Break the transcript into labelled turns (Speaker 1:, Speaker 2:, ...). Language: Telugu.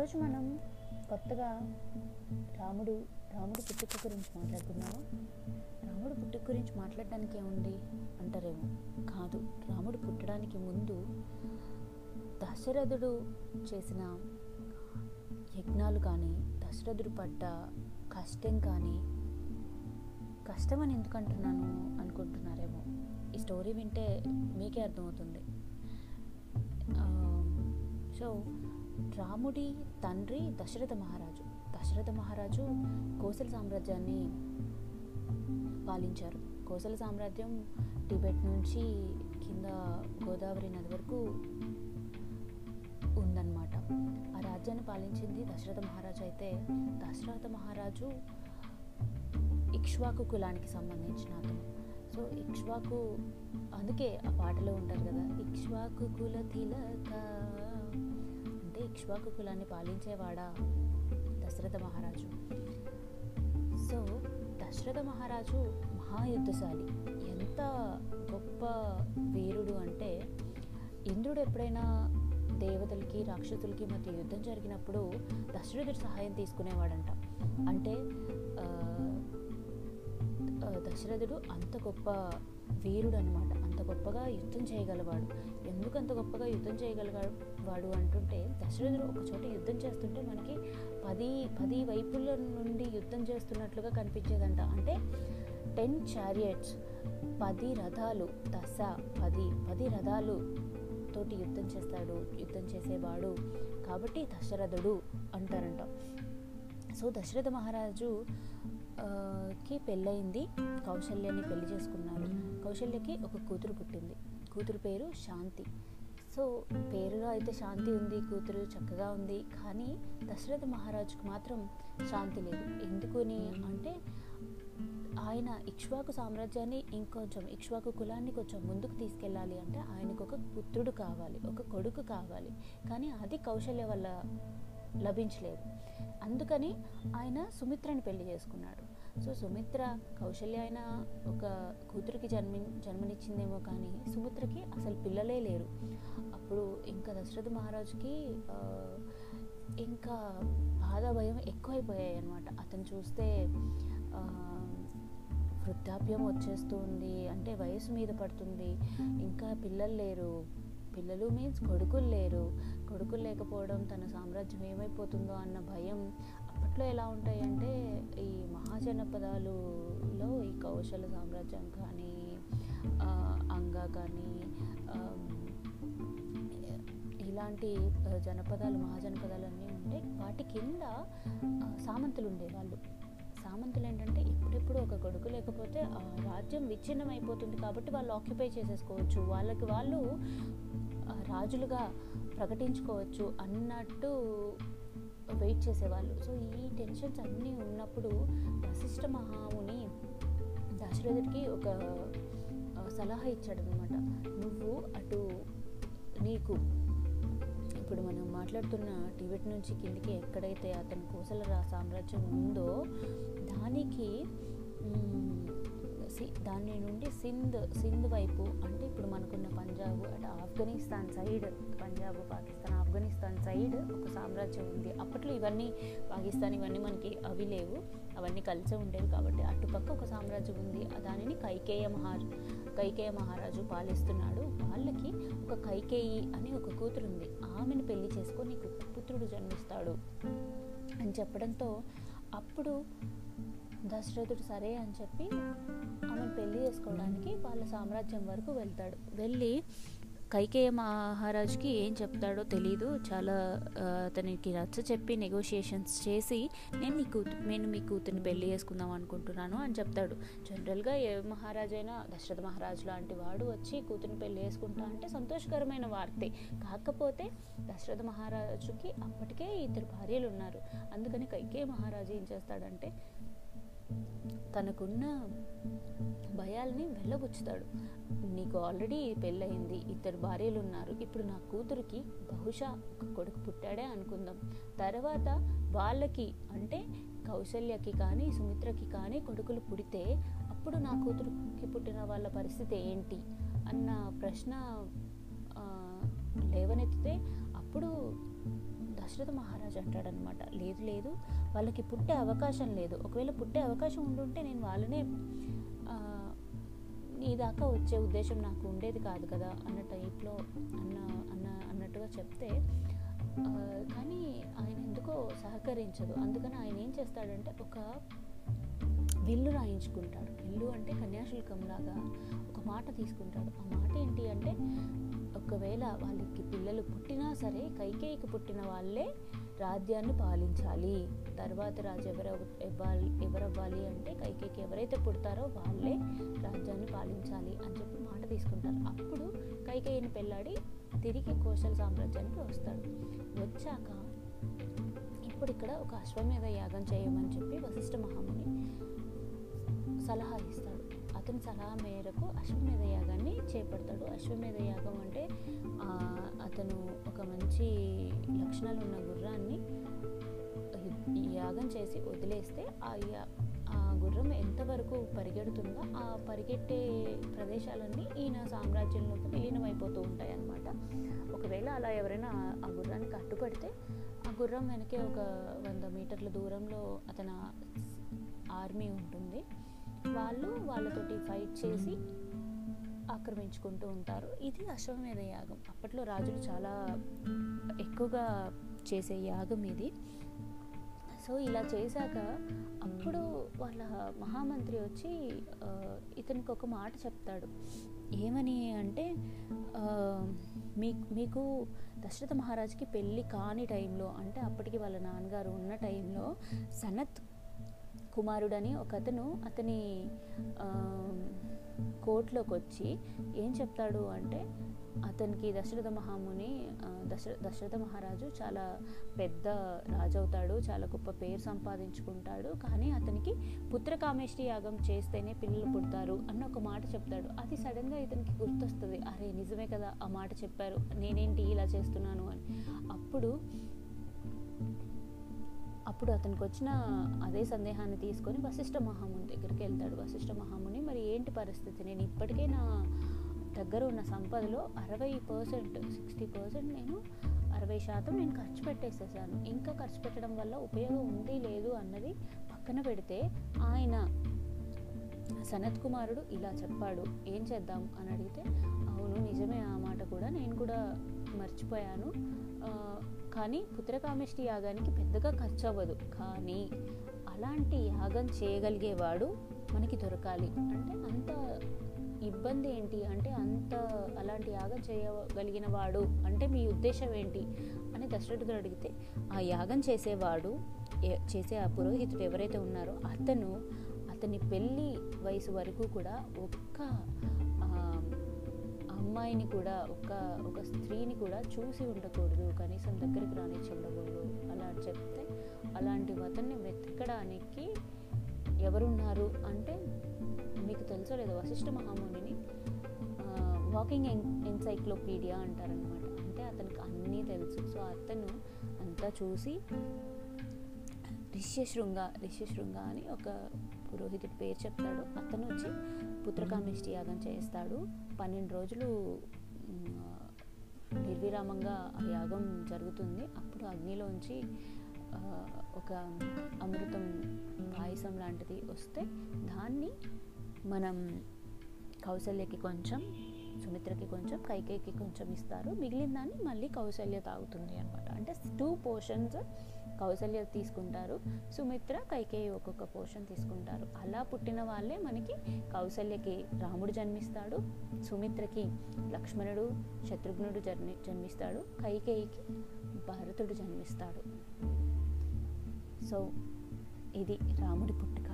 Speaker 1: ఈరోజు మనం కొత్తగా రాముడు రాముడు పుట్టుక గురించి మాట్లాడుకున్నాము రాముడు పుట్టుక గురించి మాట్లాడడానికి ఏముంది అంటారేమో? కాదు రాముడు పుట్టడానికి ముందు దశరథుడు చేసిన యజ్ఞాలు కానీ దశరథుడు పడ్డ కష్టం కానీ కష్టం అని ఎందుకు అంటున్నాను అనుకుంటున్నారేమో? ఈ స్టోరీ వింటే మీకే అర్థమవుతుంది. సో రాముడి తండ్రి దశరథ మహారాజు. దశరథ మహారాజు కోసల సామ్రాజ్యాన్ని పాలించారు. కోసల సామ్రాజ్యం టిబెట్ నుంచి కింద గోదావరి నది వరకు ఉందన్నమాట. ఆ రాజ్యాన్ని పాలించింది దశరథ మహారాజు అయితే దశరథ మహారాజు ఇక్ష్వాకు కులానికి సంబంధించిన అతను. సో ఇక్ష్వాకు అందుకే ఆ పాటలో ఉంటారు కదా ఇక్ష్వాకు కుల తిలక అంటే ఇక్ష్వాకు కులాన్ని పాలించేవాడా దశరథ మహారాజు? సో దశరథ మహారాజు మహాయుద్ధశాలి. ఎంత గొప్ప వీరుడు అంటే ఇంద్రుడు ఎప్పుడైనా దేవతలకి రాక్షసులకి మధ్య యుద్ధం జరిగినప్పుడు దశరథుడి సహాయం తీసుకునేవాడంట. అంటే దశరథుడు అంత గొప్ప వీరుడు అనమాట అంత గొప్పగా యుద్ధం చేయగలవాడు. ఎందుకు అంత గొప్పగా యుద్ధం చేయగలవాడు అంటుంటే దశరథుడు ఒక చోట యుద్ధం చేస్తుంటే మనకి పది పది వైపుల నుండి యుద్ధం చేస్తున్నట్లుగా కనిపించేదంట. అంటే టెన్ చారియట్స్ పది రథాలు దశ పది పది రథాలు తోటి యుద్ధం చేస్తాడు యుద్ధం చేసేవాడు. కాబట్టి దశరథుడు అంటారంట. సో దశరథ మహారాజు కి పెళ్ళయింది. కౌశల్యాన్ని పెళ్ళి చేసుకున్నారు. కౌశల్యకి ఒక కూతురు పుట్టింది. కూతురు పేరు శాంతి. సో పేరులో అయితే శాంతి ఉంది కూతురు చక్కగా ఉంది. కానీ దశరథ మహారాజుకు మాత్రం శాంతి లేదు. ఎందుకని అంటే ఆయన ఇక్ష్వాకు సామ్రాజ్యాన్ని ఇంకొంచెం ఇక్ష్వాకు కులాన్ని కొంచెం ముందుకు తీసుకెళ్ళాలి అంటే ఆయనకు ఒక పుత్రుడు కావాలి ఒక కొడుకు కావాలి. కానీ అది కౌశల్య వల్ల లభించలేదు. అందుకని ఆయన సుమిత్రని పెళ్ళి చేసుకున్నాడు. సో సుమిత్ర కౌశల్య అయిన ఒక కూతురికి జన్మి జన్మనిచ్చిందేమో కానీ సుమిత్రకి అసలు పిల్లలే లేరు. అప్పుడు ఇంకా దశరథ మహారాజుకి ఇంకా బాధ భయం ఎక్కువైపోయాయి అనమాట అతను చూస్తే వృద్ధాప్యం వచ్చేస్తుంది అంటే వయసు మీద పడుతుంది ఇంకా పిల్లలు లేరు. పిల్లలు మీన్స్ కొడుకులు లేరు. కొడుకులు లేకపోవడం తన సామ్రాజ్యం ఏమైపోతుందో అన్న భయం అప్పట్లో ఎలా ఉంటాయంటే ఈ మహాజనపదాలులో ఈ కౌశల సామ్రాజ్యం కానీ అంగ కానీ ఇలాంటి జనపదాలు మహాజనపదాలు అన్నీ ఉంటే వాటి కింద సామంతులు ఉండేవాళ్ళు. సామంతులు ఏంటంటే ఎప్పుడెప్పుడు ఒక కొడుకు లేకపోతే ఆ రాజ్యం విచ్ఛిన్నం అయిపోతుంది కాబట్టి వాళ్ళు ఆక్యుపై చేసేసుకోవచ్చు. వాళ్ళకి వాళ్ళు రాజులుగా ప్రకటించుకోవచ్చు అన్నట్టు వెయిట్ చేసేవాళ్ళు. సో ఈ టెన్షన్స్ అన్నీ ఉన్నప్పుడు వశిష్ఠ మహాముని దశరథుడికి ఒక సలహా ఇచ్చాడనమాట నువ్వు అటు నీకు ఇప్పుడు మనం మాట్లాడుతున్న టిబెట్ నుంచి కిందికి ఎక్కడైతే అతని కోసల సామ్రాజ్యం ఉందో దానికి దాని నుండి సింధ్ సింధ్ వైపు అంటే ఇప్పుడు మనకున్న పంజాబ్ అటు ఆఫ్ఘనిస్తాన్ సైడ్ పంజాబ్ పాకిస్తాన్ ఆఫ్ఘనిస్తాన్ సైడ్ ఒక సామ్రాజ్యం ఉంది. అప్పట్లో ఇవన్నీ పాకిస్తాన్ ఇవన్నీ మనకి అవి లేవు. అవన్నీ కలిసే ఉండేవి కాబట్టి అటుపక్క ఒక సామ్రాజ్యం ఉంది. దానిని కైకేయ మహార్ కైకేయ మహారాజు పాలిస్తున్నాడు. వాళ్ళకి ఒక కైకేయి అని ఒక కూతురు ఉంది ఆమెను పెళ్ళి చేసుకొని పుత్రుడు జన్మిస్తాడు అని చెప్పడంతో అప్పుడు దశరథుడు సరే అని చెప్పి ఆమెను పెళ్ళి చేసుకోవడానికి వాళ్ళ సామ్రాజ్యం వరకు వెళ్తాడు. వెళ్ళి కైకేయ మహారాజుకి ఏం చెప్తాడో తెలీదు. చాలా అతనికి నచ్చ చెప్పి నెగోషియేషన్స్ చేసి నేను నీ కూతు నేను మీ కూతుర్ని పెళ్ళి చేసుకుందాం అనుకుంటున్నాను అని చెప్తాడు. జనరల్గా ఏ మహారాజు అయినా దశరథ మహారాజు లాంటి వాడు వచ్చి కూతుర్ని పెళ్ళి చేసుకుంటా అంటే సంతోషకరమైన వార్తే. కాకపోతే దశరథ మహారాజుకి అప్పటికే ఇద్దరు భార్యలు ఉన్నారు. అందుకని కైకేయ మహారాజు ఏం చేస్తాడంటే తనకున్న భయాల్ని వెళ్ళబుచ్చుతాడు. నీకు ఆల్రెడీ పెళ్ళయింది ఇద్దరు భార్యలు ఉన్నారు ఇప్పుడు నా కూతురికి బహుశా ఒక కొడుకు పుట్టాడే అనుకుందాం. తర్వాత వాళ్ళకి అంటే కౌశల్యకి కానీ సుమిత్రకి కానీ కొడుకులు పుడితే అప్పుడు నా కూతురుకి పుట్టిన వాళ్ళ పరిస్థితి ఏంటి? అన్న ప్రశ్న లేవనెత్తితే అప్పుడు దశరథ మహారాజు అంటాడనమాట లేదు లేదు వాళ్ళకి పుట్టే అవకాశం లేదు. ఒకవేళ పుట్టే అవకాశం ఉండుంటే నేను వాళ్ళనే నీ దాకా వచ్చే ఉద్దేశం నాకు ఉండేది కాదు కదా అన్న టైప్లో అన్న అన్న అన్నట్టుగా చెప్తే కానీ ఆయన ఎందుకో సహకరించదు. అందుకని ఆయన ఏం చేస్తాడంటే ఒక విల్లు రాయించుకుంటాడు. విల్లు అంటే కన్యాశుల్కం లాగా ఒక మాట తీసుకుంటాడు. ఆ మాట ఏంటి అంటే ఒకవేళ వాళ్ళకి పిల్లలు పుట్టినా సరే కైకేయికి పుట్టిన వాళ్ళే రాజ్యాన్ని పాలించాలి. తర్వాత రాజు ఎవరు ఇవ్వాలి ఎవరవ్వాలి అంటే కైకేయికి ఎవరైతే పుడతారో వాళ్ళే రాజ్యాన్ని పాలించాలి అని చెప్పి మాట తీసుకుంటారు. అప్పుడు కైకేయిని పెళ్ళాడి తిరిగి కోశల సామ్రాజ్యానికి వస్తాడు. వచ్చాక ఇప్పుడు ఇక్కడ ఒక అశ్వమేధ యాగం చేయమని చెప్పి వశిష్ఠ మహాముని సలహా ఇస్తాడు. అతని సలహా మేరకు అశ్వమేధ యాగాన్ని చేపడతాడు. అశ్వమేధ యాగం అంటే అతను ఒక మంచి లక్షణాలు ఉన్న గుర్రాన్ని యాగం చేసి వదిలేస్తే ఆ యా- ఆ గుర్రం ఎంతవరకు పరిగెడుతుందో ఆ పరిగెట్టే ప్రదేశాలన్నీ ఈయన సామ్రాజ్యంలోకి విలీనమైపోతూ ఉంటాయి అన్నమాట ఒకవేళ అలా ఎవరైనా ఆ- గుర్రాన్ని గుర్రానికి అడ్డుపడితే ఆ గుర్రం వెనకే ఒక వంద మీటర్ల దూరంలో అతను ఆర్మీ ఉంటుంది. వాళ్ళు వాళ్ళతోటి ఫైట్ చేసి ఆక్రమించుకుంటూ ఉంటారు. ఇది అశ్వమేధ యాగం. అప్పట్లో రాజులు చాలా ఎక్కువగా చేసే యాగం ఇది. సో ఇలా చేశాక అప్పుడు వాళ్ళ మహామంత్రి వచ్చి ఇతనికి ఒక మాట చెప్తాడు. ఏమని అంటే మీ మీకు దశరథ మహారాజుకి పెళ్ళి కాని టైంలో అంటే అప్పటికి వాళ్ళ నాన్నగారు ఉన్న టైంలో సనత్ కుమారుడని ఒక అతను అతని కోర్టులోకి వచ్చి ఏం చెప్తాడు అంటే అతనికి దశరథ మహాముని దశ దశరథ మహారాజు చాలా పెద్ద రాజు అవుతాడు చాలా గొప్ప పేరు సంపాదించుకుంటాడు కానీ అతనికి పుత్రకామేష్టి యాగం చేస్తేనే పిల్లలు పుడతారు అన్న ఒక మాట చెప్తాడు. అది సడన్గా ఇతనికి గుర్తొస్తుంది. అరే నిజమే కదా ఆ మాట చెప్పారు. నేనేంటి ఇలా చేస్తున్నాను అని. అప్పుడు అప్పుడు అతనికి వచ్చిన అదే సందేహాన్ని తీసుకొని వశిష్ఠ మహాముని దగ్గరికి వెళ్తాడు. వశిష్ఠ మహాముని మరి ఏంటి పరిస్థితి? నేను ఇప్పటికే నా దగ్గర ఉన్న సంపదలో అరవై పర్సెంట్ సిక్స్టీ పర్సెంట్ నేను అరవై శాతం నేను ఖర్చు పెట్టేసేసాను. ఇంకా ఖర్చు పెట్టడం వల్ల ఉపయోగం ఉంది లేదు అన్నది పక్కన పెడితే ఆయన సనత్ కుమారుడు ఇలా చెప్పాడు. ఏం చేద్దాం? అని అడిగితే అవును నిజమే ఆ మాట కూడా నేను కూడా మర్చిపోయాను. కానీ పుత్రకామేష్టి యాగానికి పెద్దగా ఖర్చు అవ్వదు కానీ అలాంటి యాగం చేయగలిగేవాడు మనకి దొరకాలి. అంటే అంత ఇబ్బంది ఏంటి? అంటే అంత అలాంటి యాగం చేయగలిగిన వాడు అంటే మీ ఉద్దేశం ఏంటి? అని దశరథుడు అడిగితే ఆ యాగం చేసేవాడు చేసే ఆ పురోహితుడు ఎవరైతే ఉన్నారో అతను అతని పెళ్ళి వయసు వరకు కూడా ఒక్క అమ్మాయిని కూడా ఒక ఒక స్త్రీని కూడా చూసి ఉండకూడదు కనీసం దగ్గరికి రానిచ్చి ఉండకూడదు అలా చెప్తే అలాంటి అతన్ని వెతకడానికి ఎవరున్నారు అంటే మీకు తెలుసో లేదో వశిష్ఠ మహామునిని వాకింగ్ ఎన్ ఎన్సైక్లోపీడియా అంటారనమాట అంటే అతనికి అన్నీ తెలుసు. సో అతను అంతా చూసి రిష్యశృంగ రిష్యశృంగ అని ఒక పురోహితుడి పేరు చెప్తాడు. అతను వచ్చి పుత్రకామిష్టి యాగం చేస్తాడు పన్నెండు రోజులు నిర్విరామంగా ఆ యాగం జరుగుతుంది. అప్పుడు అగ్నిలోంచి ఒక అమృతం పాయసం లాంటిది వస్తే దాన్ని మనం కౌశల్యకి కొంచెం సుమిత్రకి కొంచెం కైకేయికి కొంచెం ఇస్తారు. మిగిలిన దాన్ని మళ్ళీ కౌశల్య తాగుతుంది అనమాట అంటే టూ పోర్షన్స్ కౌశల్య తీసుకుంటారు. సుమిత్ర కైకేయి ఒక్కొక్క పోర్షన్ తీసుకుంటారు. అలా పుట్టిన వాళ్ళే మనకి కౌశల్యకి రాముడు జన్మిస్తాడు. సుమిత్రకి లక్ష్మణుడు శత్రుఘ్నుడు జన్మి జన్మిస్తాడు. కైకేయికి భరతుడు జన్మిస్తాడు. సో ఇది రాముడి పుట్టుక.